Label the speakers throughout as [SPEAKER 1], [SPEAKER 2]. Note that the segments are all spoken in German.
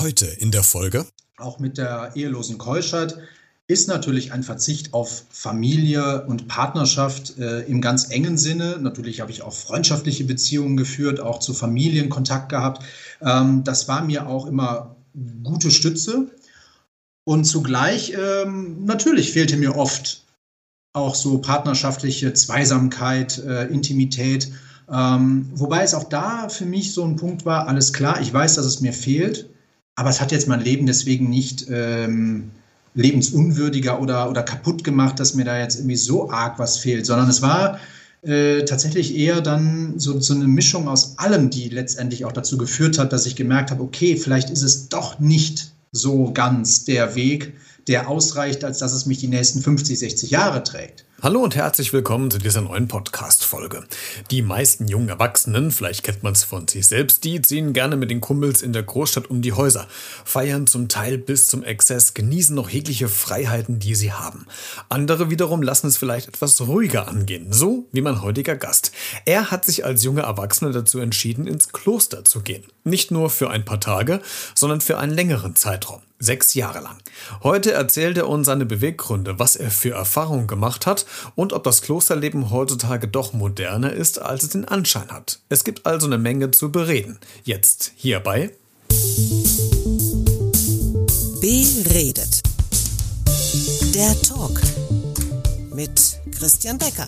[SPEAKER 1] Heute in der Folge.
[SPEAKER 2] Auch mit der ehelosen Keuschheit ist natürlich ein Verzicht auf Familie und Partnerschaft äh, im ganz engen Sinne. Natürlich habe ich auch freundschaftliche Beziehungen geführt, auch zu Familien Kontakt gehabt. Ähm, das war mir auch immer gute Stütze. Und zugleich, ähm, natürlich fehlte mir oft auch so partnerschaftliche Zweisamkeit, äh, Intimität. Ähm, wobei es auch da für mich so ein Punkt war, alles klar, ich weiß, dass es mir fehlt, aber es hat jetzt mein Leben deswegen nicht ähm, lebensunwürdiger oder, oder kaputt gemacht, dass mir da jetzt irgendwie so arg was fehlt, sondern es war äh, tatsächlich eher dann so, so eine Mischung aus allem, die letztendlich auch dazu geführt hat, dass ich gemerkt habe, okay, vielleicht ist es doch nicht so ganz der Weg, der ausreicht, als dass es mich die nächsten 50, 60 Jahre trägt.
[SPEAKER 1] Hallo und herzlich willkommen zu dieser neuen Podcast-Folge. Die meisten jungen Erwachsenen, vielleicht kennt man es von sich selbst, die ziehen gerne mit den Kumpels in der Großstadt um die Häuser, feiern zum Teil bis zum Exzess, genießen noch jegliche Freiheiten, die sie haben. Andere wiederum lassen es vielleicht etwas ruhiger angehen, so wie mein heutiger Gast. Er hat sich als junger Erwachsener dazu entschieden, ins Kloster zu gehen. Nicht nur für ein paar Tage, sondern für einen längeren Zeitraum. Sechs Jahre lang. Heute erzählt er uns seine Beweggründe, was er für Erfahrungen gemacht hat und ob das Klosterleben heutzutage doch moderner ist, als es den Anschein hat. Es gibt also eine Menge zu bereden. Jetzt hierbei.
[SPEAKER 3] Beredet. Der Talk mit Christian Becker.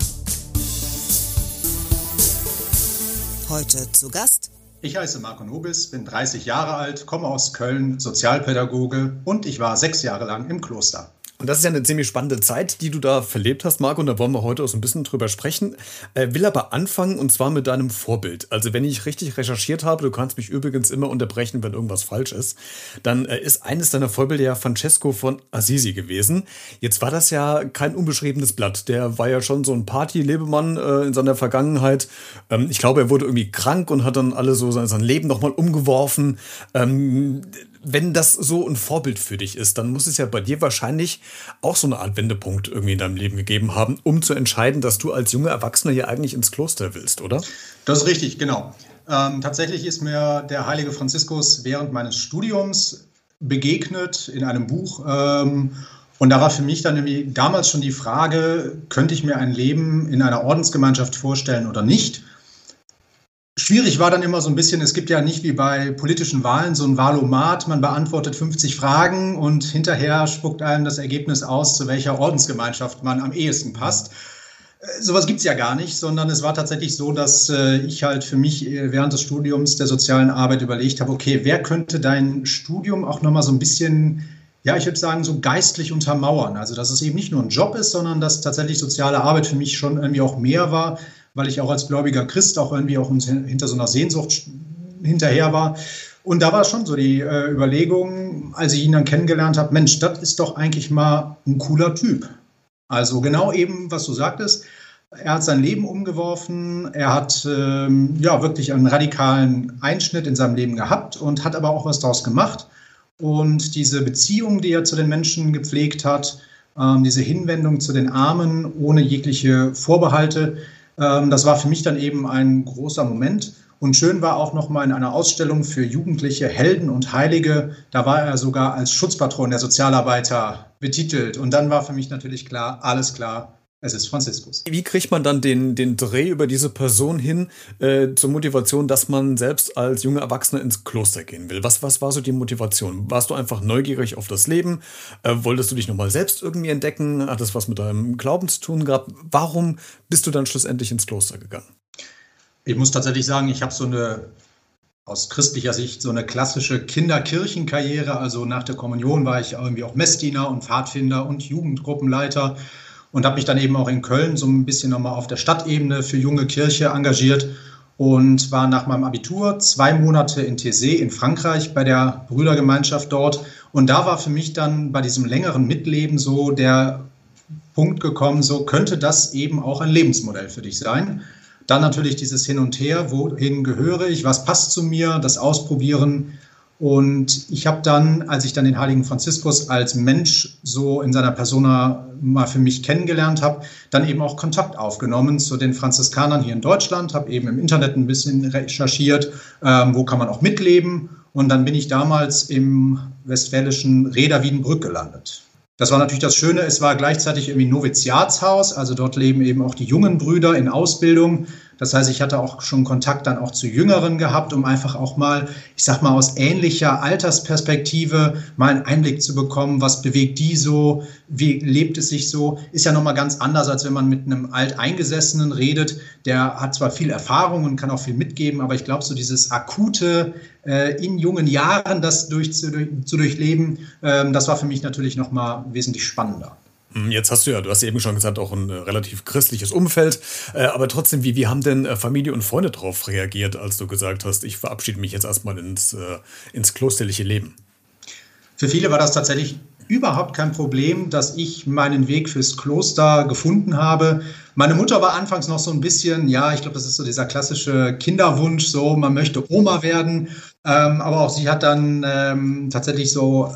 [SPEAKER 3] Heute zu Gast
[SPEAKER 2] ich heiße Marco Nobis, bin 30 Jahre alt, komme aus Köln, Sozialpädagoge und ich war sechs Jahre lang im Kloster.
[SPEAKER 1] Und das ist ja eine ziemlich spannende Zeit, die du da verlebt hast, Marc, und da wollen wir heute auch so ein bisschen drüber sprechen. Äh, will aber anfangen und zwar mit deinem Vorbild. Also, wenn ich richtig recherchiert habe, du kannst mich übrigens immer unterbrechen, wenn irgendwas falsch ist, dann äh, ist eines deiner Vorbilder ja Francesco von Assisi gewesen. Jetzt war das ja kein unbeschriebenes Blatt. Der war ja schon so ein Party-Lebemann äh, in seiner Vergangenheit. Ähm, ich glaube, er wurde irgendwie krank und hat dann alle so sein, sein Leben nochmal umgeworfen. Ähm, wenn das so ein Vorbild für dich ist, dann muss es ja bei dir wahrscheinlich auch so eine Art Wendepunkt irgendwie in deinem Leben gegeben haben, um zu entscheiden, dass du als junger Erwachsener hier eigentlich ins Kloster willst, oder?
[SPEAKER 2] Das ist richtig, genau. Ähm, tatsächlich ist mir der heilige Franziskus während meines Studiums begegnet in einem Buch. Ähm, und da war für mich dann nämlich damals schon die Frage, könnte ich mir ein Leben in einer Ordensgemeinschaft vorstellen oder nicht? Schwierig war dann immer so ein bisschen, es gibt ja nicht wie bei politischen Wahlen so ein Wahlomat, man beantwortet 50 Fragen und hinterher spuckt einem das Ergebnis aus, zu welcher Ordensgemeinschaft man am ehesten passt. Äh, sowas gibt es ja gar nicht, sondern es war tatsächlich so, dass äh, ich halt für mich äh, während des Studiums der sozialen Arbeit überlegt habe, okay, wer könnte dein Studium auch nochmal so ein bisschen ja, ich würde sagen, so geistlich untermauern. Also, dass es eben nicht nur ein Job ist, sondern dass tatsächlich soziale Arbeit für mich schon irgendwie auch mehr war weil ich auch als gläubiger Christ auch irgendwie auch hinter so einer Sehnsucht hinterher war. Und da war schon so die äh, Überlegung, als ich ihn dann kennengelernt habe, Mensch, das ist doch eigentlich mal ein cooler Typ. Also genau eben, was du sagtest, er hat sein Leben umgeworfen, er hat ähm, ja wirklich einen radikalen Einschnitt in seinem Leben gehabt und hat aber auch was daraus gemacht. Und diese Beziehung, die er zu den Menschen gepflegt hat, ähm, diese Hinwendung zu den Armen ohne jegliche Vorbehalte, das war für mich dann eben ein großer Moment. Und schön war auch noch mal in einer Ausstellung für Jugendliche Helden und Heilige, da war er sogar als Schutzpatron der Sozialarbeiter betitelt. Und dann war für mich natürlich klar, alles klar, es ist Franziskus.
[SPEAKER 1] Wie kriegt man dann den, den Dreh über diese Person hin äh, zur Motivation, dass man selbst als junger Erwachsener ins Kloster gehen will? Was, was war so die Motivation? Warst du einfach neugierig auf das Leben? Äh, wolltest du dich nochmal selbst irgendwie entdecken? Hat das was mit deinem Glauben zu tun gehabt? Warum bist du dann schlussendlich ins Kloster gegangen?
[SPEAKER 2] Ich muss tatsächlich sagen, ich habe so eine aus christlicher Sicht so eine klassische Kinderkirchenkarriere. Also nach der Kommunion war ich irgendwie auch Messdiener und Pfadfinder und Jugendgruppenleiter und habe mich dann eben auch in Köln so ein bisschen nochmal auf der Stadtebene für junge Kirche engagiert und war nach meinem Abitur zwei Monate in Thésée in Frankreich bei der Brüdergemeinschaft dort. Und da war für mich dann bei diesem längeren Mitleben so der Punkt gekommen, so könnte das eben auch ein Lebensmodell für dich sein. Dann natürlich dieses Hin und Her, wohin gehöre ich, was passt zu mir, das Ausprobieren und ich habe dann, als ich dann den heiligen Franziskus als Mensch so in seiner Persona mal für mich kennengelernt habe, dann eben auch Kontakt aufgenommen zu den Franziskanern hier in Deutschland, habe eben im Internet ein bisschen recherchiert, ähm, wo kann man auch mitleben Und dann bin ich damals im westfälischen Reda Wiedenbrück gelandet. Das war natürlich das Schöne, es war gleichzeitig irgendwie Noviziatshaus, also dort leben eben auch die jungen Brüder in Ausbildung. Das heißt, ich hatte auch schon Kontakt dann auch zu Jüngeren gehabt, um einfach auch mal, ich sag mal, aus ähnlicher Altersperspektive mal einen Einblick zu bekommen, was bewegt die so, wie lebt es sich so. Ist ja nochmal ganz anders, als wenn man mit einem Alteingesessenen redet. Der hat zwar viel Erfahrung und kann auch viel mitgeben, aber ich glaube, so dieses akute äh, in jungen Jahren das durch, zu, zu durchleben, äh, das war für mich natürlich nochmal wesentlich spannender.
[SPEAKER 1] Hm, jetzt hast du ja, du hast eben schon gesagt, auch ein äh, relativ christliches Umfeld. Äh, aber trotzdem, wie, wie haben denn äh, Familie und Freunde darauf reagiert, als du gesagt hast, ich verabschiede mich jetzt erstmal ins, ins klosterliche Leben?
[SPEAKER 2] Für viele war das tatsächlich überhaupt kein Problem, dass ich meinen Weg fürs Kloster gefunden habe. Meine Mutter war anfangs noch so ein bisschen, ja, ich glaube, das ist so dieser klassische Kinderwunsch, so man möchte Oma werden. Ähm, aber auch sie hat dann ähm, tatsächlich so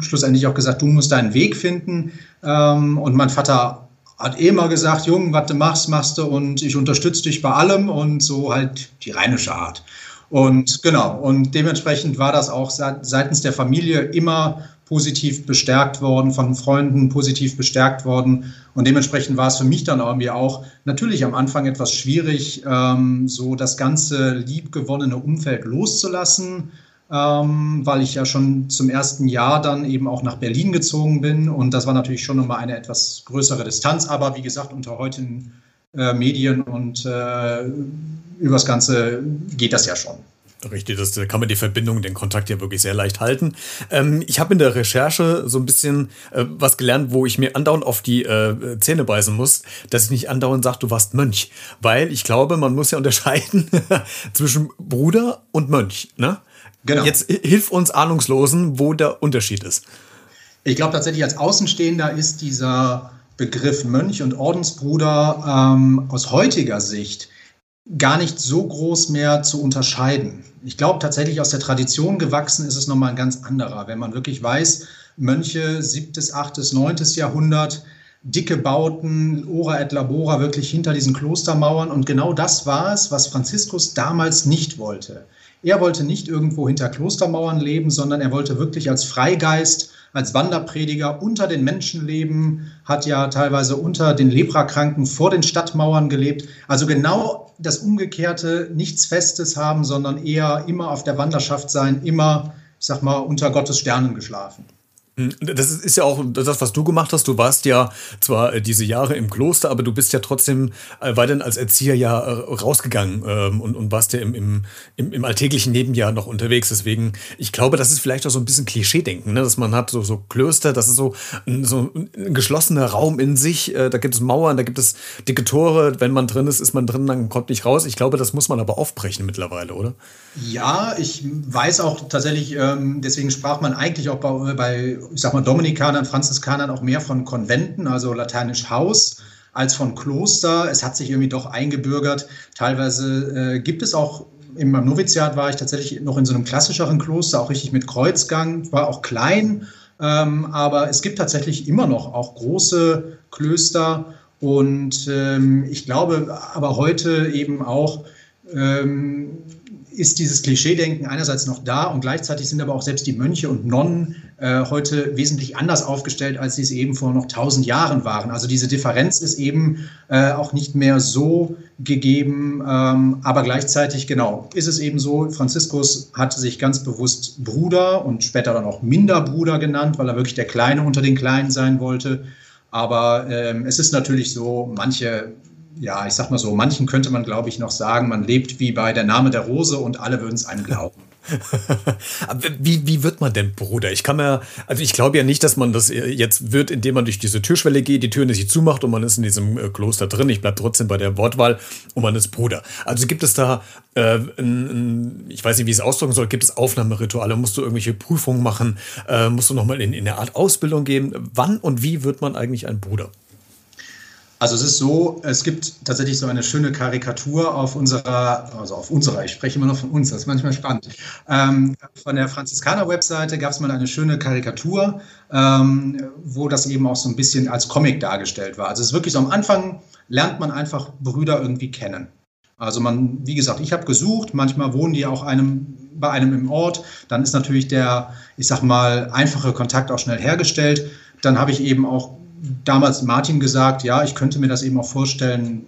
[SPEAKER 2] schlussendlich auch gesagt, du musst deinen Weg finden. Ähm, und mein Vater hat eh immer gesagt, Jung, was du machst, machst du und ich unterstütze dich bei allem und so halt die rheinische Art. Und genau, und dementsprechend war das auch seitens der Familie immer positiv bestärkt worden, von Freunden positiv bestärkt worden. Und dementsprechend war es für mich dann irgendwie auch natürlich am Anfang etwas schwierig, ähm, so das ganze liebgewonnene Umfeld loszulassen ähm, weil ich ja schon zum ersten Jahr dann eben auch nach Berlin gezogen bin. Und das war natürlich schon nochmal eine etwas größere Distanz. Aber wie gesagt, unter heutigen äh, Medien und äh, übers Ganze geht das ja schon.
[SPEAKER 1] Richtig, das, da kann man die Verbindung, den Kontakt ja wirklich sehr leicht halten. Ähm, ich habe in der Recherche so ein bisschen äh, was gelernt, wo ich mir andauernd auf die äh, Zähne beißen muss, dass ich nicht andauernd sage, du warst Mönch. Weil ich glaube, man muss ja unterscheiden zwischen Bruder und Mönch. Ne? Genau. Jetzt hilf uns Ahnungslosen, wo der Unterschied ist.
[SPEAKER 2] Ich glaube tatsächlich, als Außenstehender ist dieser Begriff Mönch und Ordensbruder ähm, aus heutiger Sicht gar nicht so groß mehr zu unterscheiden. Ich glaube tatsächlich aus der Tradition gewachsen ist es nochmal ein ganz anderer. Wenn man wirklich weiß, Mönche 7., 8., 9. Jahrhundert, dicke Bauten, Ora et Labora, wirklich hinter diesen Klostermauern. Und genau das war es, was Franziskus damals nicht wollte. Er wollte nicht irgendwo hinter Klostermauern leben, sondern er wollte wirklich als Freigeist, als Wanderprediger unter den Menschen leben, hat ja teilweise unter den Leprakranken vor den Stadtmauern gelebt. Also genau das Umgekehrte, nichts Festes haben, sondern eher immer auf der Wanderschaft sein, immer, ich sag mal, unter Gottes Sternen geschlafen.
[SPEAKER 1] Hm, das ist ja auch das, was du gemacht hast. Du warst ja zwar äh, diese Jahre im Kloster, aber du bist ja trotzdem äh, weiterhin als Erzieher ja äh, rausgegangen ähm, und, warst ja im, im, im, alltäglichen Nebenjahr noch unterwegs. Deswegen, ich glaube, das ist vielleicht auch so ein bisschen Klischee-Denken, ne? dass man hat so, so Klöster, das ist so ein, so ein geschlossener Raum in sich. Da gibt es Mauern, da gibt es dicke Tore. Wenn man drin ist, ist man drin, dann kommt nicht raus. Ich glaube, das muss man aber aufbrechen mittlerweile, oder?
[SPEAKER 2] Ja, ich weiß auch tatsächlich, ähm, deswegen sprach man eigentlich auch bei, bei ich sag mal, Dominikanern, Franziskanern auch mehr von Konventen, also lateinisch Haus, als von Kloster. Es hat sich irgendwie doch eingebürgert. Teilweise äh, gibt es auch im Noviziat war ich tatsächlich noch in so einem klassischeren Kloster, auch richtig mit Kreuzgang, war auch klein, ähm, aber es gibt tatsächlich immer noch auch große Klöster und ähm, ich glaube aber heute eben auch, ähm, ist dieses Klischeedenken einerseits noch da und gleichzeitig sind aber auch selbst die Mönche und Nonnen äh, heute wesentlich anders aufgestellt, als sie es eben vor noch tausend Jahren waren. Also diese Differenz ist eben äh, auch nicht mehr so gegeben, ähm, aber gleichzeitig, genau, ist es eben so, Franziskus hat sich ganz bewusst Bruder und später dann auch Minderbruder genannt, weil er wirklich der Kleine unter den Kleinen sein wollte. Aber ähm, es ist natürlich so, manche ja, ich sag mal so, manchen könnte man, glaube ich, noch sagen, man lebt wie bei der Name der Rose und alle würden es einem glauben.
[SPEAKER 1] wie, wie wird man denn Bruder? Ich kann mir, also ich glaube ja nicht, dass man das jetzt wird, indem man durch diese Türschwelle geht, die Tür sich zumacht und man ist in diesem äh, Kloster drin. Ich bleibe trotzdem bei der Wortwahl und man ist Bruder. Also gibt es da, äh, ein, ich weiß nicht, wie ich es ausdrücken soll, gibt es Aufnahmerituale? Musst du irgendwelche Prüfungen machen? Äh, musst du nochmal in, in eine Art Ausbildung gehen? Wann und wie wird man eigentlich ein Bruder?
[SPEAKER 2] Also es ist so, es gibt tatsächlich so eine schöne Karikatur auf unserer, also auf unserer, ich spreche immer noch von uns, das ist manchmal spannend. Ähm, von der Franziskaner-Webseite gab es mal eine schöne Karikatur, ähm, wo das eben auch so ein bisschen als Comic dargestellt war. Also es ist wirklich so am Anfang lernt man einfach Brüder irgendwie kennen. Also man, wie gesagt, ich habe gesucht, manchmal wohnen die auch einem, bei einem im Ort, dann ist natürlich der, ich sag mal, einfache Kontakt auch schnell hergestellt. Dann habe ich eben auch damals Martin gesagt, ja, ich könnte mir das eben auch vorstellen,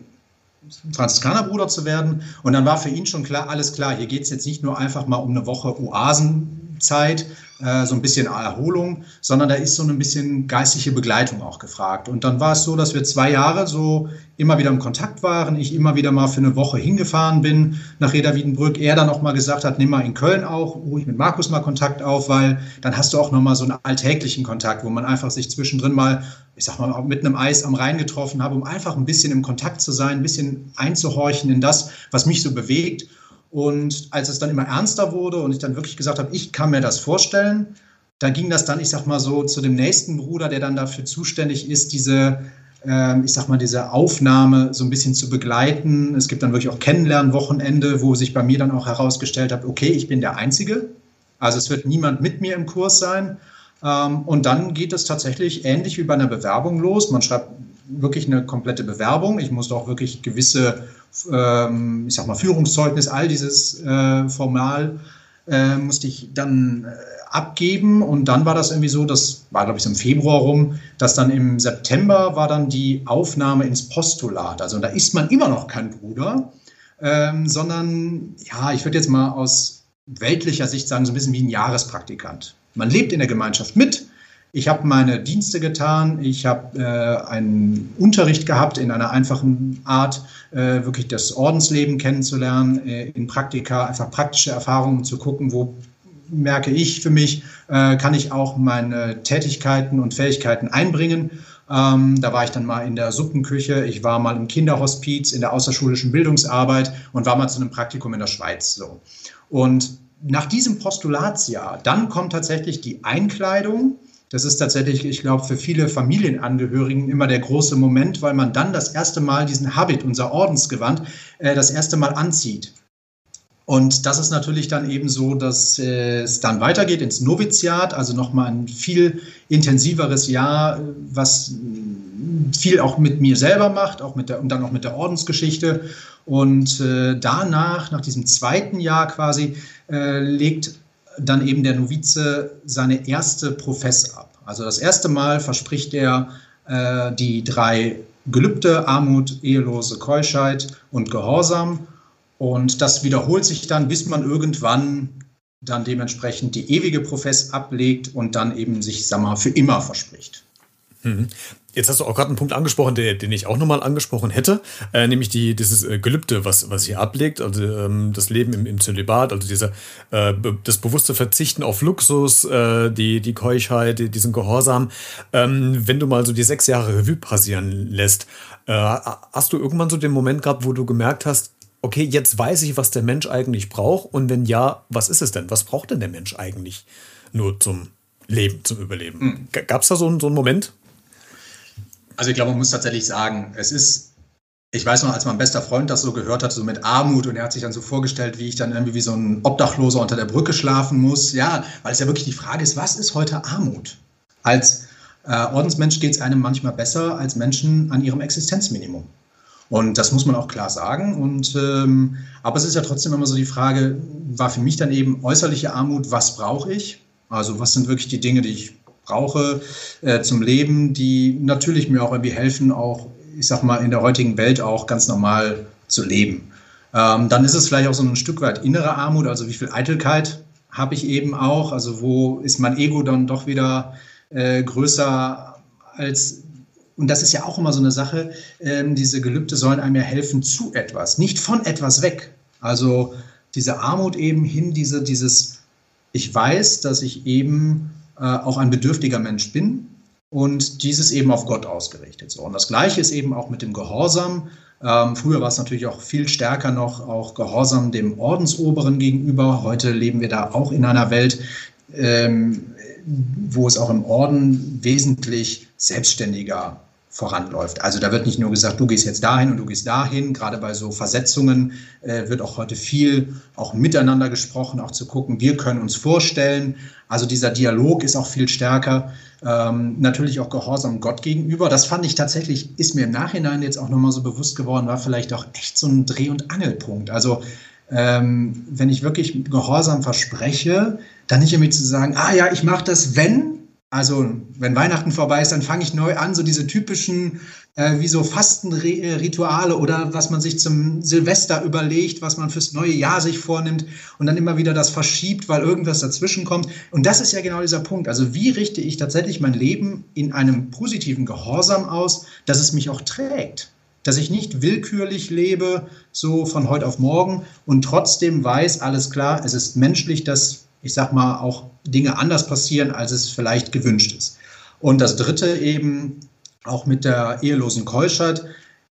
[SPEAKER 2] Franziskanerbruder zu werden. Und dann war für ihn schon klar, alles klar, hier geht es jetzt nicht nur einfach mal um eine Woche Oasenzeit, äh, so ein bisschen Erholung, sondern da ist so ein bisschen geistliche Begleitung auch gefragt. Und dann war es so, dass wir zwei Jahre so immer wieder im Kontakt waren, ich immer wieder mal für eine Woche hingefahren bin nach Reda Wiedenbrück. Er dann auch mal gesagt hat, nimm mal in Köln auch, ruhig mit Markus mal Kontakt auf, weil dann hast du auch noch mal so einen alltäglichen Kontakt, wo man einfach sich zwischendrin mal, ich sag mal, mit einem Eis am Rhein getroffen habe, um einfach ein bisschen im Kontakt zu sein, ein bisschen einzuhorchen in das, was mich so bewegt. Und als es dann immer ernster wurde und ich dann wirklich gesagt habe, ich kann mir das vorstellen, da ging das dann, ich sag mal so, zu dem nächsten Bruder, der dann dafür zuständig ist, diese, äh, ich sag mal, diese Aufnahme so ein bisschen zu begleiten. Es gibt dann wirklich auch Kennenlernwochenende, wo sich bei mir dann auch herausgestellt hat, okay, ich bin der Einzige. Also es wird niemand mit mir im Kurs sein. Ähm, und dann geht es tatsächlich ähnlich wie bei einer Bewerbung los. Man schreibt wirklich eine komplette Bewerbung. Ich musste auch wirklich gewisse, ähm, ich sag mal, Führungszeugnis, all dieses äh, Formal äh, musste ich dann äh, abgeben. Und dann war das irgendwie so, das war, glaube ich, so im Februar rum, dass dann im September war dann die Aufnahme ins Postulat. Also da ist man immer noch kein Bruder, ähm, sondern, ja, ich würde jetzt mal aus weltlicher Sicht sagen, so ein bisschen wie ein Jahrespraktikant. Man lebt in der Gemeinschaft mit, ich habe meine Dienste getan, ich habe äh, einen Unterricht gehabt in einer einfachen Art, äh, wirklich das Ordensleben kennenzulernen, äh, in Praktika, einfach praktische Erfahrungen zu gucken, wo merke ich für mich, äh, kann ich auch meine Tätigkeiten und Fähigkeiten einbringen. Ähm, da war ich dann mal in der Suppenküche, ich war mal im Kinderhospiz, in der außerschulischen Bildungsarbeit und war mal zu einem Praktikum in der Schweiz. So. Und nach diesem Postulatsjahr, dann kommt tatsächlich die Einkleidung das ist tatsächlich, ich glaube, für viele Familienangehörigen immer der große Moment, weil man dann das erste Mal diesen Habit, unser Ordensgewand, äh, das erste Mal anzieht. Und das ist natürlich dann eben so, dass äh, es dann weitergeht ins Noviziat, also nochmal ein viel intensiveres Jahr, was viel auch mit mir selber macht, auch mit der, und dann auch mit der Ordensgeschichte. Und äh, danach, nach diesem zweiten Jahr quasi, äh, legt dann eben der Novize seine erste Profess ab. Also das erste Mal verspricht er äh, die drei Gelübde, Armut, ehelose Keuschheit und Gehorsam. Und das wiederholt sich dann, bis man irgendwann dann dementsprechend die ewige Profess ablegt und dann eben sich, sag mal, für immer verspricht.
[SPEAKER 1] Jetzt hast du auch gerade einen Punkt angesprochen, der, den ich auch nochmal angesprochen hätte, äh, nämlich die, dieses äh, Gelübde, was, was hier ablegt, also ähm, das Leben im, im Zölibat, also dieser, äh, das bewusste Verzichten auf Luxus, äh, die, die Keuschheit, die, diesen Gehorsam. Ähm, wenn du mal so die sechs Jahre Revue passieren lässt, äh, hast du irgendwann so den Moment gehabt, wo du gemerkt hast, okay, jetzt weiß ich, was der Mensch eigentlich braucht und wenn ja, was ist es denn? Was braucht denn der Mensch eigentlich nur zum Leben, zum Überleben? Mhm. Gab es da so, so einen Moment?
[SPEAKER 2] Also ich glaube, man muss tatsächlich sagen, es ist, ich weiß noch, als mein bester Freund das so gehört hat, so mit Armut und er hat sich dann so vorgestellt, wie ich dann irgendwie wie so ein Obdachloser unter der Brücke schlafen muss. Ja, weil es ja wirklich die Frage ist, was ist heute Armut? Als äh, Ordensmensch geht es einem manchmal besser als Menschen an ihrem Existenzminimum. Und das muss man auch klar sagen. Und, ähm, aber es ist ja trotzdem immer so die Frage, war für mich dann eben äußerliche Armut, was brauche ich? Also was sind wirklich die Dinge, die ich brauche äh, zum Leben, die natürlich mir auch irgendwie helfen, auch, ich sag mal, in der heutigen Welt auch ganz normal zu leben. Ähm, dann ist es vielleicht auch so ein Stück weit innere Armut, also wie viel Eitelkeit habe ich eben auch, also wo ist mein Ego dann doch wieder äh, größer als und das ist ja auch immer so eine Sache, ähm, diese Gelübde sollen einem ja helfen zu etwas, nicht von etwas weg. Also diese Armut eben hin, diese, dieses, ich weiß, dass ich eben äh, auch ein bedürftiger Mensch bin und dieses eben auf Gott ausgerichtet. So. Und das Gleiche ist eben auch mit dem Gehorsam. Ähm, früher war es natürlich auch viel stärker noch auch Gehorsam dem Ordensoberen gegenüber. Heute leben wir da auch in einer Welt, ähm, wo es auch im Orden wesentlich selbstständiger voranläuft. Also da wird nicht nur gesagt, du gehst jetzt dahin und du gehst dahin. Gerade bei so Versetzungen äh, wird auch heute viel auch miteinander gesprochen, auch zu gucken, wir können uns vorstellen. Also dieser Dialog ist auch viel stärker. Ähm, natürlich auch Gehorsam Gott gegenüber. Das fand ich tatsächlich, ist mir im Nachhinein jetzt auch nochmal so bewusst geworden, war vielleicht auch echt so ein Dreh- und Angelpunkt. Also ähm, wenn ich wirklich Gehorsam verspreche, dann nicht irgendwie zu sagen, ah ja, ich mache das, wenn, also, wenn Weihnachten vorbei ist, dann fange ich neu an, so diese typischen, äh, wie so Fastenrituale oder was man sich zum Silvester überlegt, was man fürs neue Jahr sich vornimmt und dann immer wieder das verschiebt, weil irgendwas dazwischen kommt. Und das ist ja genau dieser Punkt. Also, wie richte ich tatsächlich mein Leben in einem positiven Gehorsam aus, dass es mich auch trägt? Dass ich nicht willkürlich lebe, so von heute auf morgen und trotzdem weiß, alles klar, es ist menschlich, dass ich sag mal, auch Dinge anders passieren, als es vielleicht gewünscht ist. Und das dritte eben, auch mit der ehelosen Keuschheit,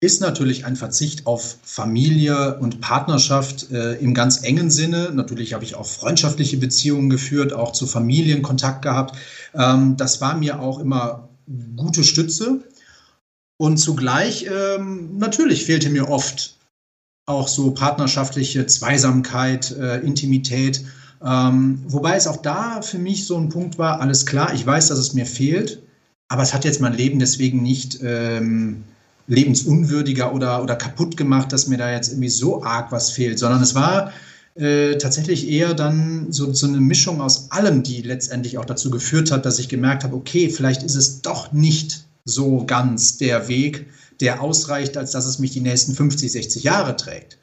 [SPEAKER 2] ist natürlich ein Verzicht auf Familie und Partnerschaft äh, im ganz engen Sinne. Natürlich habe ich auch freundschaftliche Beziehungen geführt, auch zu Familien Kontakt gehabt. Ähm, das war mir auch immer gute Stütze. Und zugleich, ähm, natürlich fehlte mir oft auch so partnerschaftliche Zweisamkeit, äh, Intimität. Ähm, wobei es auch da für mich so ein Punkt war, alles klar, ich weiß, dass es mir fehlt, aber es hat jetzt mein Leben deswegen nicht ähm, lebensunwürdiger oder, oder kaputt gemacht, dass mir da jetzt irgendwie so arg was fehlt, sondern es war äh, tatsächlich eher dann so, so eine Mischung aus allem, die letztendlich auch dazu geführt hat, dass ich gemerkt habe, okay, vielleicht ist es doch nicht so ganz der Weg, der ausreicht, als dass es mich die nächsten 50, 60 Jahre trägt.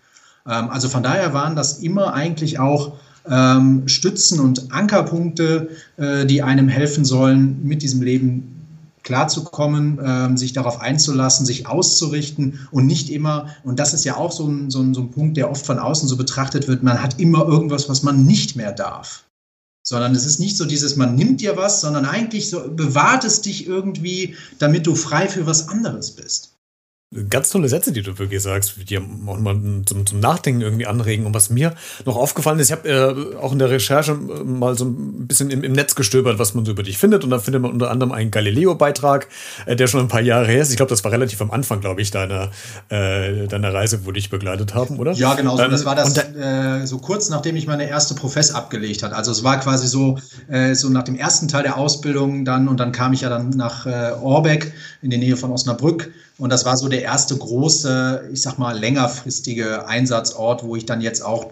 [SPEAKER 2] Ähm, also von daher waren das immer eigentlich auch ähm, Stützen und Ankerpunkte, äh, die einem helfen sollen, mit diesem Leben klarzukommen, ähm, sich darauf einzulassen, sich auszurichten und nicht immer, und das ist ja auch so ein, so, ein, so ein Punkt, der oft von außen so betrachtet wird, man hat immer irgendwas, was man nicht mehr darf. Sondern es ist nicht so dieses, man nimmt dir was, sondern eigentlich so bewahrt es dich irgendwie, damit du frei für was anderes bist.
[SPEAKER 1] Ganz tolle Sätze, die du wirklich sagst, die auch mal zum, zum Nachdenken irgendwie anregen. Und was mir noch aufgefallen ist, ich habe äh, auch in der Recherche äh, mal so ein bisschen im, im, Netz gestöbert, was man so über dich findet. Und da findet man unter anderem einen Galileo-Beitrag, äh, der schon ein paar Jahre her ist. Ich glaube, das war relativ am Anfang, glaube ich, deiner, äh, deiner Reise, wo dich begleitet haben, oder?
[SPEAKER 2] Ja, genau. So. Ähm, das war das da, äh, so kurz, nachdem ich meine erste Profess abgelegt hat. Also es war quasi so, äh, so nach dem ersten Teil der Ausbildung dann und dann kam ich ja dann nach Orbeck in die Nähe von Osnabrück und das war so der erste große, ich sag mal, längerfristige Einsatzort, wo ich dann jetzt auch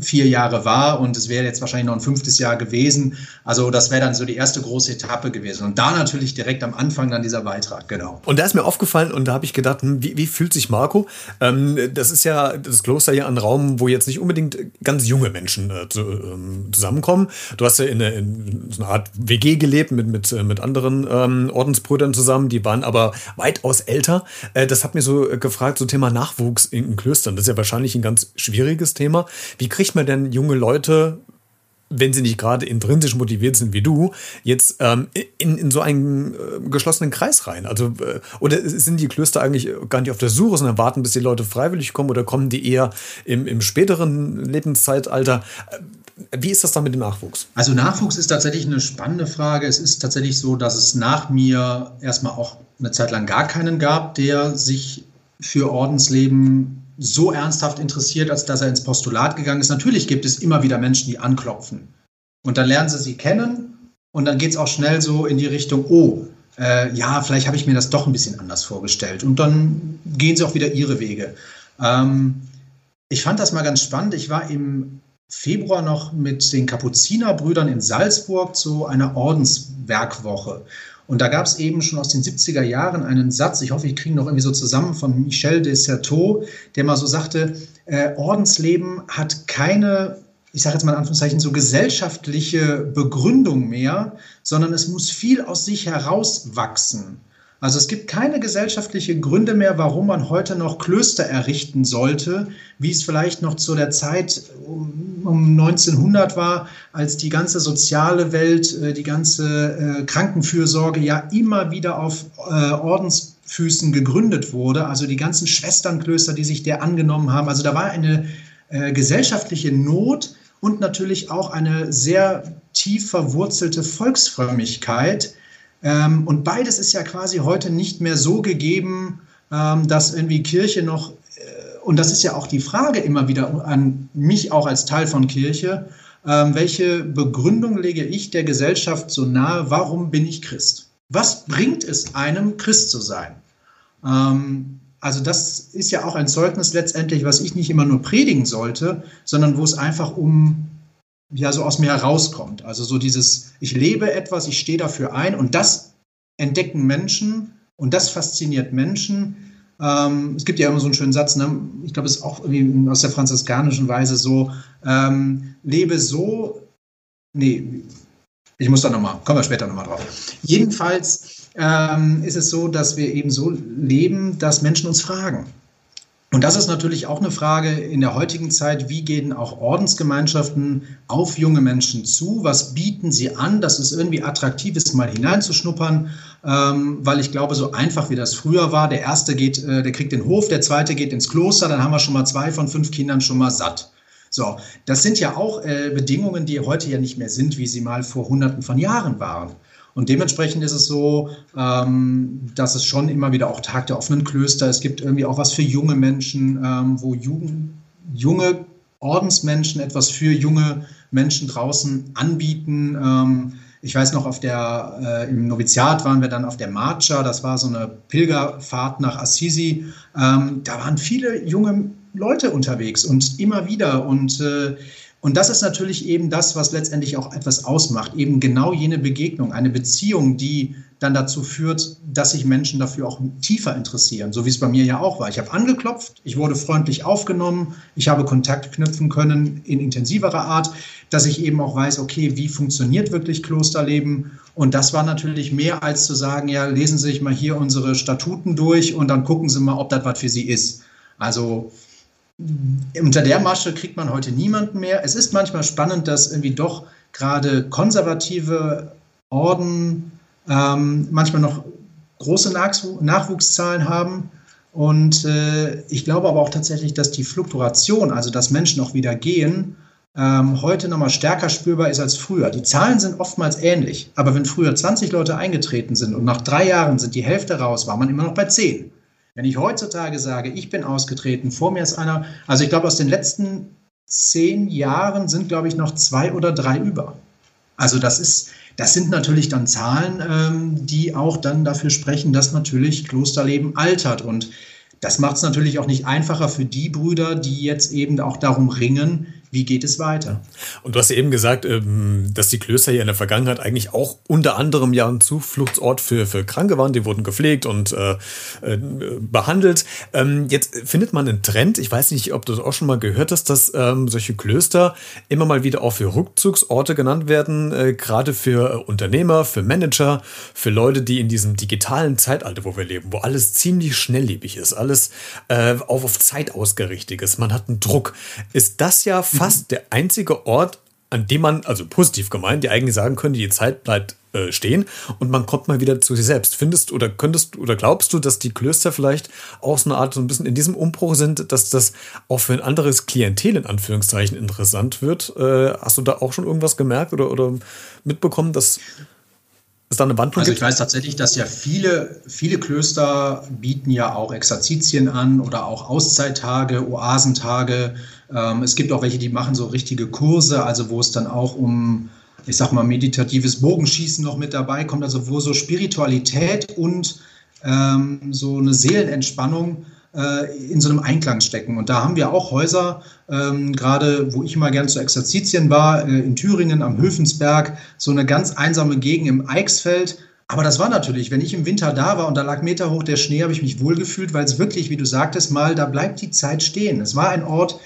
[SPEAKER 2] vier Jahre war und es wäre jetzt wahrscheinlich noch ein fünftes Jahr gewesen. Also das wäre dann so die erste große Etappe gewesen. Und da natürlich direkt am Anfang dann dieser Beitrag, genau.
[SPEAKER 1] Und da ist mir aufgefallen und da habe ich gedacht, hm, wie, wie fühlt sich Marco? Ähm, das ist ja das Kloster ja ein Raum, wo jetzt nicht unbedingt ganz junge Menschen äh, zu, ähm, zusammenkommen. Du hast ja in, eine, in so einer Art WG gelebt mit, mit, äh, mit anderen ähm, Ordensbrüdern zusammen, die waren aber weitaus älter. Äh, das hat mir so gefragt, so Thema Nachwuchs in, in Klöstern. Das ist ja wahrscheinlich ein ganz schwieriges Thema. Wie kriegt man denn junge Leute, wenn sie nicht gerade intrinsisch motiviert sind wie du, jetzt ähm, in, in so einen äh, geschlossenen Kreis rein? Also, äh, oder sind die Klöster eigentlich gar nicht auf der Suche, sondern warten, bis die Leute freiwillig kommen oder kommen die eher im, im späteren Lebenszeitalter? Äh, wie ist das dann mit dem Nachwuchs?
[SPEAKER 2] Also Nachwuchs ist tatsächlich eine spannende Frage. Es ist tatsächlich so, dass es nach mir erstmal auch eine Zeit lang gar keinen gab, der sich für Ordensleben so ernsthaft interessiert, als dass er ins Postulat gegangen ist. Natürlich gibt es immer wieder Menschen, die anklopfen. Und dann lernen sie sie kennen und dann geht es auch schnell so in die Richtung, oh, äh, ja, vielleicht habe ich mir das doch ein bisschen anders vorgestellt. Und dann gehen sie auch wieder ihre Wege. Ähm, ich fand das mal ganz spannend. Ich war im Februar noch mit den Kapuzinerbrüdern in Salzburg zu einer Ordenswerkwoche. Und da gab es eben schon aus den 70er Jahren einen Satz, ich hoffe, ich kriege noch irgendwie so zusammen, von Michel de Certeau, der mal so sagte, äh, Ordensleben hat keine, ich sage jetzt mal in Anführungszeichen, so gesellschaftliche Begründung mehr, sondern es muss viel aus sich herauswachsen. Also es gibt keine gesellschaftliche Gründe mehr, warum man heute noch Klöster errichten sollte, wie es vielleicht noch zu der Zeit um 1900 war, als die ganze soziale Welt, äh, die ganze äh, Krankenfürsorge ja immer wieder auf äh, Ordensfüßen gegründet wurde. Also die ganzen Schwesternklöster, die sich der angenommen haben. Also da war eine gesellschaftliche Not und natürlich auch eine sehr tief verwurzelte Volksfrömmigkeit, Ähm, und beides ist ja quasi heute nicht mehr so gegeben, ähm, dass irgendwie Kirche noch, äh, und das ist ja auch die Frage immer wieder an mich auch als Teil von Kirche, ähm, welche Begründung lege ich der Gesellschaft so nahe, warum bin ich Christ? Was bringt es einem, Christ zu sein? Ähm, also das ist ja auch ein Zeugnis letztendlich, was ich nicht immer nur predigen sollte, sondern wo es einfach um ja so aus mir herauskommt. Also so dieses, ich lebe etwas, ich stehe dafür ein und das entdecken Menschen und das fasziniert Menschen. Ähm, es gibt ja immer so einen schönen Satz, ne? ich glaube, es ist auch irgendwie aus der franziskanischen Weise so, ähm, lebe so, nee, ich muss da nochmal, kommen wir später nochmal drauf. Jedenfalls ähm, ist es so, dass wir eben so leben, dass Menschen uns fragen. Und das ist natürlich auch eine Frage in der heutigen Zeit, wie gehen auch Ordensgemeinschaften auf junge Menschen zu? Was bieten sie an, dass es irgendwie attraktiv ist, mal hineinzuschnuppern? Ähm, weil ich glaube, so einfach wie das früher war, der erste geht, äh, der kriegt den Hof, der zweite geht ins Kloster, dann haben wir schon mal zwei von fünf Kindern schon mal satt. So, das sind ja auch äh, Bedingungen, die heute ja nicht mehr sind, wie sie mal vor hunderten von Jahren waren. Und dementsprechend ist es so, ähm, dass es schon immer wieder auch Tag der offenen Klöster, es gibt irgendwie auch was für junge Menschen, ähm, wo Jugend, junge Ordensmenschen etwas für junge Menschen draußen anbieten. Ähm, ich weiß noch, auf der, äh, im Noviziat waren wir dann auf der Marcha, das war so eine Pilgerfahrt nach Assisi. Ähm, da waren viele junge Leute unterwegs und immer wieder. Und äh, und das ist natürlich eben das, was letztendlich auch etwas ausmacht, eben genau jene Begegnung, eine Beziehung, die dann dazu führt, dass sich Menschen dafür auch tiefer interessieren, so wie es bei mir ja auch war. Ich habe angeklopft, ich wurde freundlich aufgenommen, ich habe Kontakt knüpfen können in intensiverer Art, dass ich eben auch weiß, okay, wie funktioniert wirklich Klosterleben? Und das war natürlich mehr als zu sagen, ja, lesen Sie sich mal hier unsere Statuten durch und dann gucken Sie mal, ob das was für Sie ist. Also unter der Masche kriegt man heute niemanden mehr. Es ist manchmal spannend, dass irgendwie doch gerade konservative Orden ähm, manchmal noch große Nachwuchszahlen haben. Und äh, ich glaube aber auch tatsächlich, dass die Fluktuation, also dass Menschen auch wieder gehen, ähm, heute nochmal stärker spürbar ist als früher. Die Zahlen sind oftmals ähnlich, aber wenn früher 20 Leute eingetreten sind und nach drei Jahren sind die Hälfte raus, war man immer noch bei 10. Wenn ich heutzutage sage, ich bin ausgetreten, vor mir ist einer, also ich glaube, aus den letzten zehn Jahren sind, glaube ich, noch zwei oder drei über. Also das ist, das sind natürlich dann Zahlen, ähm, die auch dann dafür sprechen, dass natürlich Klosterleben altert. Und das macht es natürlich auch nicht einfacher für die Brüder, die jetzt eben auch darum ringen, wie geht es weiter?
[SPEAKER 1] Und du hast ja eben gesagt, ähm, dass die Klöster hier in der Vergangenheit eigentlich auch unter anderem ja ein Zufluchtsort für, für Kranke waren. Die wurden gepflegt und äh, äh, behandelt. Ähm, jetzt findet man einen Trend, ich weiß nicht, ob du das auch schon mal gehört hast, dass ähm, solche Klöster immer mal wieder auch für Rückzugsorte genannt werden, äh, gerade für Unternehmer, für Manager, für Leute, die in diesem digitalen Zeitalter, wo wir leben, wo alles ziemlich schnelllebig ist, alles auf Zeit ausgerichtet ist, man hat einen Druck, ist das ja fast der einzige Ort, an dem man, also positiv gemeint, die eigentlich sagen könnte, die Zeit bleibt äh, stehen und man kommt mal wieder zu sich selbst. Findest oder könntest oder glaubst du, dass die Klöster vielleicht auch so eine Art so ein bisschen in diesem Umbruch sind, dass das auch für ein anderes Klientel in Anführungszeichen interessant wird? Äh, hast du da auch schon irgendwas gemerkt oder, oder mitbekommen, dass es da eine Wandlung
[SPEAKER 2] Also ich weiß tatsächlich, dass ja viele, viele Klöster bieten ja auch Exerzitien an oder auch Auszeittage, Oasentage. Ähm, es gibt auch welche, die machen so richtige Kurse, also wo es dann auch um, ich sag mal, meditatives Bogenschießen noch mit dabei kommt, also wo so Spiritualität und ähm, so eine Seelenentspannung in so einem Einklang stecken. Und da haben wir auch Häuser, ähm, gerade wo ich immer gern zu Exerzitien war, äh, in Thüringen am Höfensberg, so eine ganz einsame Gegend im Eichsfeld. Aber das war natürlich, wenn ich im Winter da war und da lag meterhoch der Schnee, habe ich mich wohlgefühlt, weil es wirklich, wie du sagtest, mal, da bleibt die Zeit stehen. Es war ein Ort,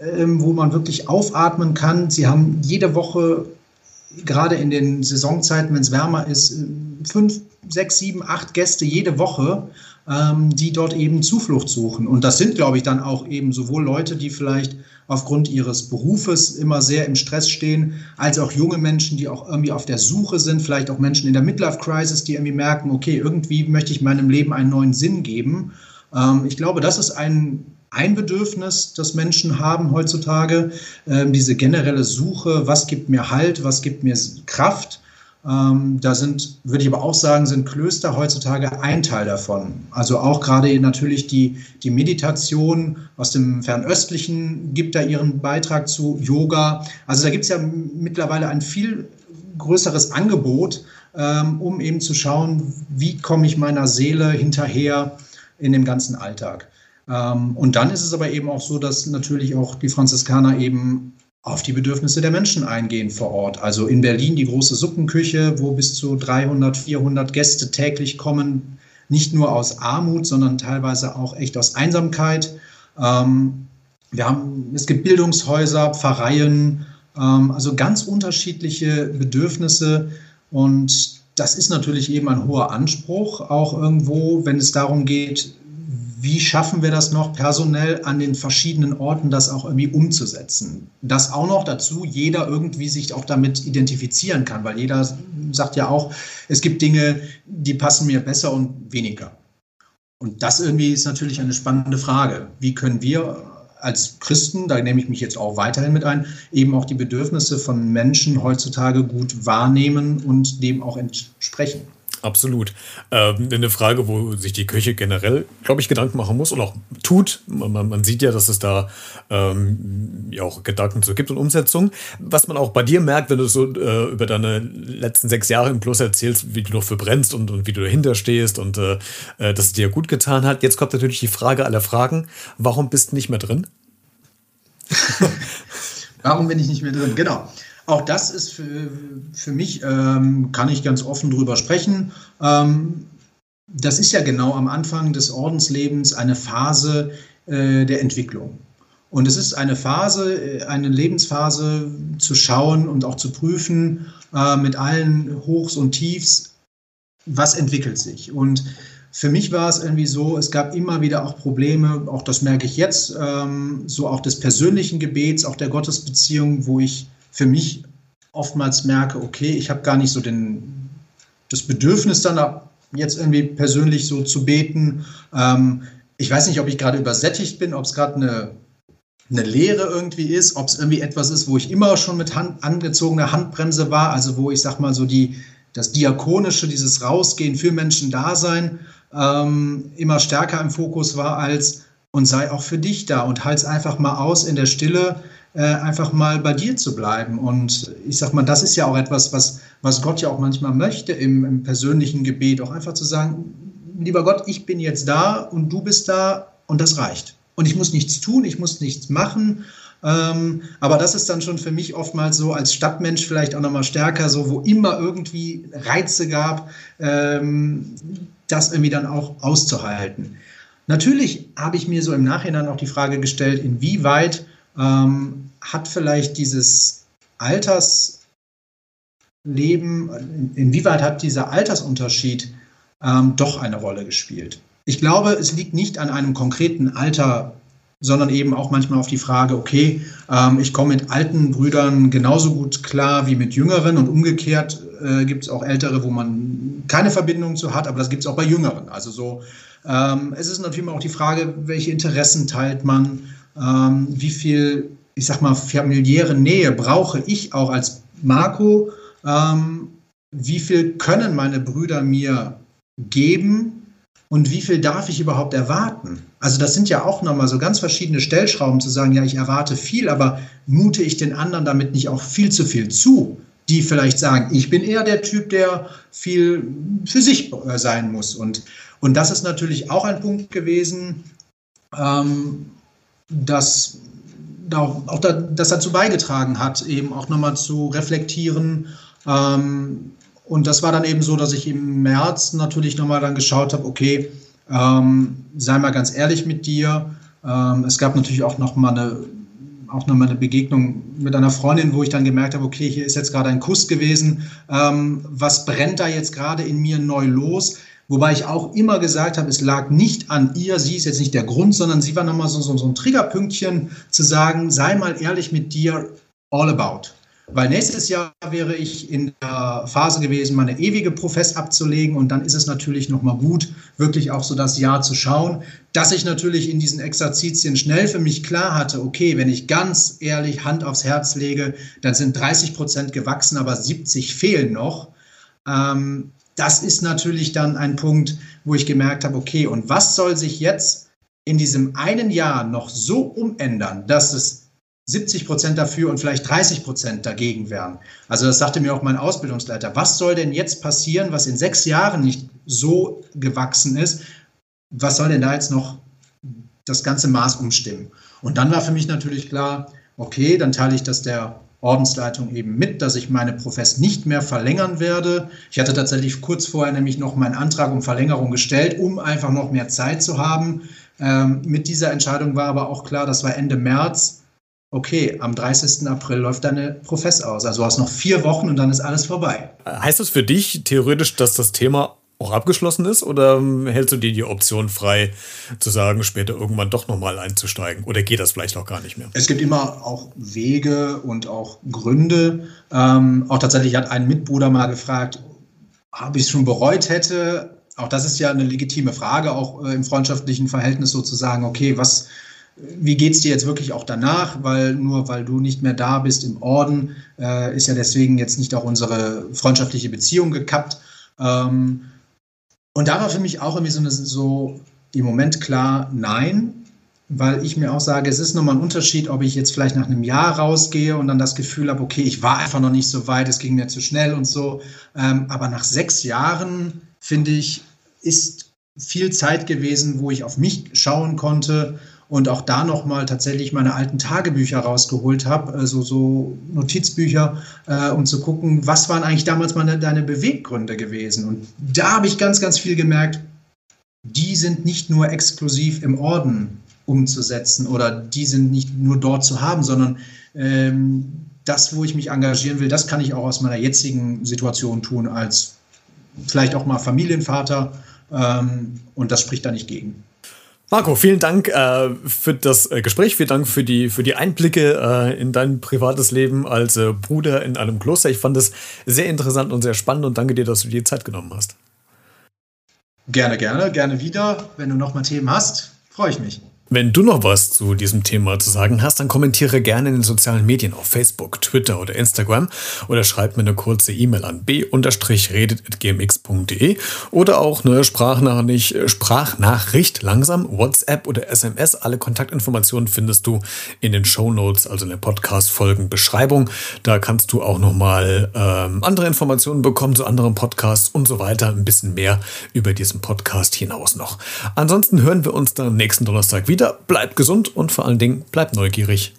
[SPEAKER 2] ähm, wo man wirklich aufatmen kann. Sie haben jede Woche, gerade in den Saisonzeiten, wenn es wärmer ist, äh, fünf, sechs, sieben, acht Gäste jede Woche, ähm, die dort eben Zuflucht suchen. Und das sind, glaube ich, dann auch eben sowohl Leute, die vielleicht aufgrund ihres Berufes immer sehr im Stress stehen, als auch junge Menschen, die auch irgendwie auf der Suche sind, vielleicht auch Menschen in der Midlife-Crisis, die irgendwie merken, okay, irgendwie möchte ich meinem Leben einen neuen Sinn geben. Ähm, ich glaube, das ist ein ein Bedürfnis, das Menschen haben heutzutage, ähm, diese generelle Suche, was gibt mir Halt, was gibt mir Kraft. Ähm, da sind, würde ich aber auch sagen, sind Klöster heutzutage ein Teil davon. Also auch gerade natürlich die, die Meditation aus dem Fernöstlichen gibt da ihren Beitrag zu Yoga. Also da gibt es ja mittlerweile ein viel größeres Angebot, ähm, um eben zu schauen, wie komme ich meiner Seele hinterher in dem ganzen Alltag. Ähm, und dann ist es aber eben auch so, dass natürlich auch die Franziskaner eben auf die Bedürfnisse der Menschen eingehen vor Ort. Also in Berlin die große Suppenküche, wo bis zu 300, 400 Gäste täglich kommen, nicht nur aus Armut, sondern teilweise auch echt aus Einsamkeit. Ähm, wir haben, es gibt Bildungshäuser, Pfarreien, ähm, also ganz unterschiedliche Bedürfnisse und das ist natürlich eben ein hoher Anspruch, auch irgendwo, wenn es darum geht, wie schaffen wir das noch personell an den verschiedenen Orten, das auch irgendwie umzusetzen? Das auch noch dazu, jeder irgendwie sich auch damit identifizieren kann, weil jeder sagt ja auch, es gibt Dinge, die passen mir besser und weniger. Und das irgendwie ist natürlich eine spannende Frage. Wie können wir als Christen, da nehme ich mich jetzt auch weiterhin mit ein, eben auch die Bedürfnisse von Menschen heutzutage gut wahrnehmen und dem auch entsprechen?
[SPEAKER 1] Absolut. Ähm, eine Frage, wo sich die Kirche generell, glaube ich, Gedanken machen muss und auch tut. Man, man sieht ja, dass es da ähm, ja auch Gedanken zu gibt und Umsetzung. Was man auch bei dir merkt, wenn du so äh, über deine letzten sechs Jahre im Plus erzählst, wie du noch für brennst und, und wie du dahinter stehst und äh, äh, dass es dir gut getan hat. Jetzt kommt natürlich die Frage aller Fragen. Warum bist du nicht mehr drin?
[SPEAKER 2] Warum bin ich nicht mehr drin? Genau. Auch das ist für, für mich, ähm, kann ich ganz offen drüber sprechen. Ähm, das ist ja genau am Anfang des Ordenslebens eine Phase äh, der Entwicklung. Und es ist eine Phase, äh, eine Lebensphase zu schauen und auch zu prüfen äh, mit allen Hochs und Tiefs, was entwickelt sich. Und für mich war es irgendwie so, es gab immer wieder auch Probleme, auch das merke ich jetzt, ähm, so auch des persönlichen Gebets, auch der Gottesbeziehung, wo ich für mich oftmals merke, okay, ich habe gar nicht so den, das Bedürfnis dann jetzt irgendwie persönlich so zu beten. Ähm, ich weiß nicht, ob ich gerade übersättigt bin, ob es gerade eine, eine Lehre irgendwie ist, ob es irgendwie etwas ist, wo ich immer schon mit Hand, angezogener Handbremse war, also wo ich sag mal so die, das Diakonische, dieses Rausgehen für Menschen da sein, ähm, immer stärker im Fokus war als und sei auch für dich da und halt's einfach mal aus in der Stille äh, einfach mal bei dir zu bleiben. Und ich sag mal, das ist ja auch etwas, was, was Gott ja auch manchmal möchte im, im persönlichen Gebet, auch einfach zu sagen, lieber Gott, ich bin jetzt da und du bist da und das reicht. Und ich muss nichts tun, ich muss nichts machen. Ähm, aber das ist dann schon für mich oftmals so als Stadtmensch vielleicht auch nochmal stärker, so wo immer irgendwie Reize gab, ähm, das irgendwie dann auch auszuhalten. Natürlich habe ich mir so im Nachhinein auch die Frage gestellt, inwieweit ähm, hat vielleicht dieses Altersleben, inwieweit hat dieser Altersunterschied ähm, doch eine Rolle gespielt? Ich glaube, es liegt nicht an einem konkreten Alter, sondern eben auch manchmal auf die Frage, okay, ähm, ich komme mit alten Brüdern genauso gut klar wie mit jüngeren und umgekehrt äh, gibt es auch ältere, wo man keine Verbindung zu hat, aber das gibt es auch bei jüngeren. Also so, ähm, es ist natürlich auch die Frage, welche Interessen teilt man, ähm, wie viel ich sag mal, familiäre Nähe brauche ich auch als Marco? Ähm, wie viel können meine Brüder mir geben und wie viel darf ich überhaupt erwarten? Also das sind ja auch nochmal so ganz verschiedene Stellschrauben zu sagen, ja, ich erwarte viel, aber mute ich den anderen damit nicht auch viel zu viel zu? Die vielleicht sagen, ich bin eher der Typ, der viel für sich äh, sein muss. Und, und das ist natürlich auch ein Punkt gewesen, ähm, dass auch, auch da, das dazu beigetragen hat, eben auch nochmal zu reflektieren. Ähm, und das war dann eben so, dass ich im März natürlich nochmal dann geschaut habe, okay, ähm, sei mal ganz ehrlich mit dir. Ähm, es gab natürlich auch nochmal eine, auch noch eine Begegnung mit einer Freundin, wo ich dann gemerkt habe, okay, hier ist jetzt gerade ein Kuss gewesen. Was brennt da jetzt gerade in mir neu los? Wobei ich auch immer gesagt habe, es lag nicht an ihr, sie ist jetzt nicht der Grund, sondern sie war nochmal so, so, so ein Triggerpünktchen zu sagen, sei mal ehrlich mit dir, all about. Weil nächstes Jahr wäre ich in der Phase gewesen, meine ewige Profess abzulegen und dann ist es natürlich nochmal gut, wirklich auch so das Jahr zu schauen, dass ich natürlich in diesen Exerzitien schnell für mich klar hatte, okay, wenn ich ganz ehrlich Hand aufs Herz lege, dann sind 30 Prozent gewachsen, aber 70 fehlen noch. Ähm, das ist natürlich dann ein Punkt, wo ich gemerkt habe, okay, und was soll sich jetzt in diesem einen Jahr noch so umändern, dass es 70 Prozent dafür und vielleicht 30 Prozent dagegen wären. Also das sagte mir auch mein Ausbildungsleiter. Was soll denn jetzt passieren, was in sechs Jahren nicht so gewachsen ist? Was soll denn da jetzt noch das ganze Maß umstimmen? Und dann war für mich natürlich klar, okay, dann teile ich das der Ordensleitung eben mit, dass ich meine Profess nicht mehr verlängern werde. Ich hatte tatsächlich kurz vorher nämlich noch meinen Antrag um Verlängerung gestellt, um einfach noch mehr Zeit zu haben. Ähm, mit dieser Entscheidung war aber auch klar, das war Ende März. Okay, am 30. April läuft deine Profess aus. Also du hast noch vier Wochen und dann ist alles vorbei.
[SPEAKER 1] Heißt das für dich theoretisch, dass das Thema auch abgeschlossen ist oder hältst du dir die Option frei, zu sagen, später irgendwann doch nochmal einzusteigen? Oder geht das vielleicht auch gar nicht mehr?
[SPEAKER 2] Es gibt immer auch Wege und auch Gründe. Ähm, auch tatsächlich hat ein Mitbruder mal gefragt, ob ich es schon bereut hätte. Auch das ist ja eine legitime Frage, auch äh, im freundschaftlichen Verhältnis sozusagen, okay, was, wie geht es dir jetzt wirklich auch danach? Weil nur weil du nicht mehr da bist im Orden, äh, ist ja deswegen jetzt nicht auch unsere freundschaftliche Beziehung gekappt. Ähm, und da war für mich auch irgendwie so, eine, so im Moment klar, nein, weil ich mir auch sage, es ist nochmal ein Unterschied, ob ich jetzt vielleicht nach einem Jahr rausgehe und dann das Gefühl habe, okay, ich war einfach noch nicht so weit, es ging mir zu schnell und so. Ähm, aber nach sechs Jahren, finde ich, ist viel Zeit gewesen, wo ich auf mich schauen konnte und auch da nochmal tatsächlich meine alten Tagebücher rausgeholt habe, also so Notizbücher, äh, um zu gucken, was waren eigentlich damals meine, deine Beweggründe gewesen. Und da habe ich ganz, ganz viel gemerkt, die sind nicht nur exklusiv im Orden umzusetzen oder die sind nicht nur dort zu haben, sondern ähm, das, wo ich mich engagieren will, das kann ich auch aus meiner jetzigen Situation tun, als vielleicht auch mal Familienvater. Ähm, und das spricht da nicht gegen.
[SPEAKER 1] Marco, vielen Dank äh, für das äh, Gespräch, vielen Dank für die, für die Einblicke äh, in dein privates Leben als äh, Bruder in einem Kloster. Ich fand es sehr interessant und sehr spannend und danke dir, dass du dir Zeit genommen hast.
[SPEAKER 2] Gerne, gerne, gerne wieder. Wenn du noch mal Themen hast, freue ich mich.
[SPEAKER 1] Wenn du noch was zu diesem Thema zu sagen hast, dann kommentiere gerne in den sozialen Medien auf Facebook, Twitter oder Instagram oder schreib mir eine kurze E-Mail an b-redet.gmx.de oder auch eine Sprachnachricht, Sprachnachricht langsam, WhatsApp oder SMS. Alle Kontaktinformationen findest du in den Show Notes, also in der Podcast-Folgen-Beschreibung. Da kannst du auch nochmal ähm, andere Informationen bekommen zu anderen Podcasts und so weiter. Ein bisschen mehr über diesen Podcast hinaus noch. Ansonsten hören wir uns dann nächsten Donnerstag wieder wieder. Bleibt gesund und vor allen Dingen bleibt neugierig.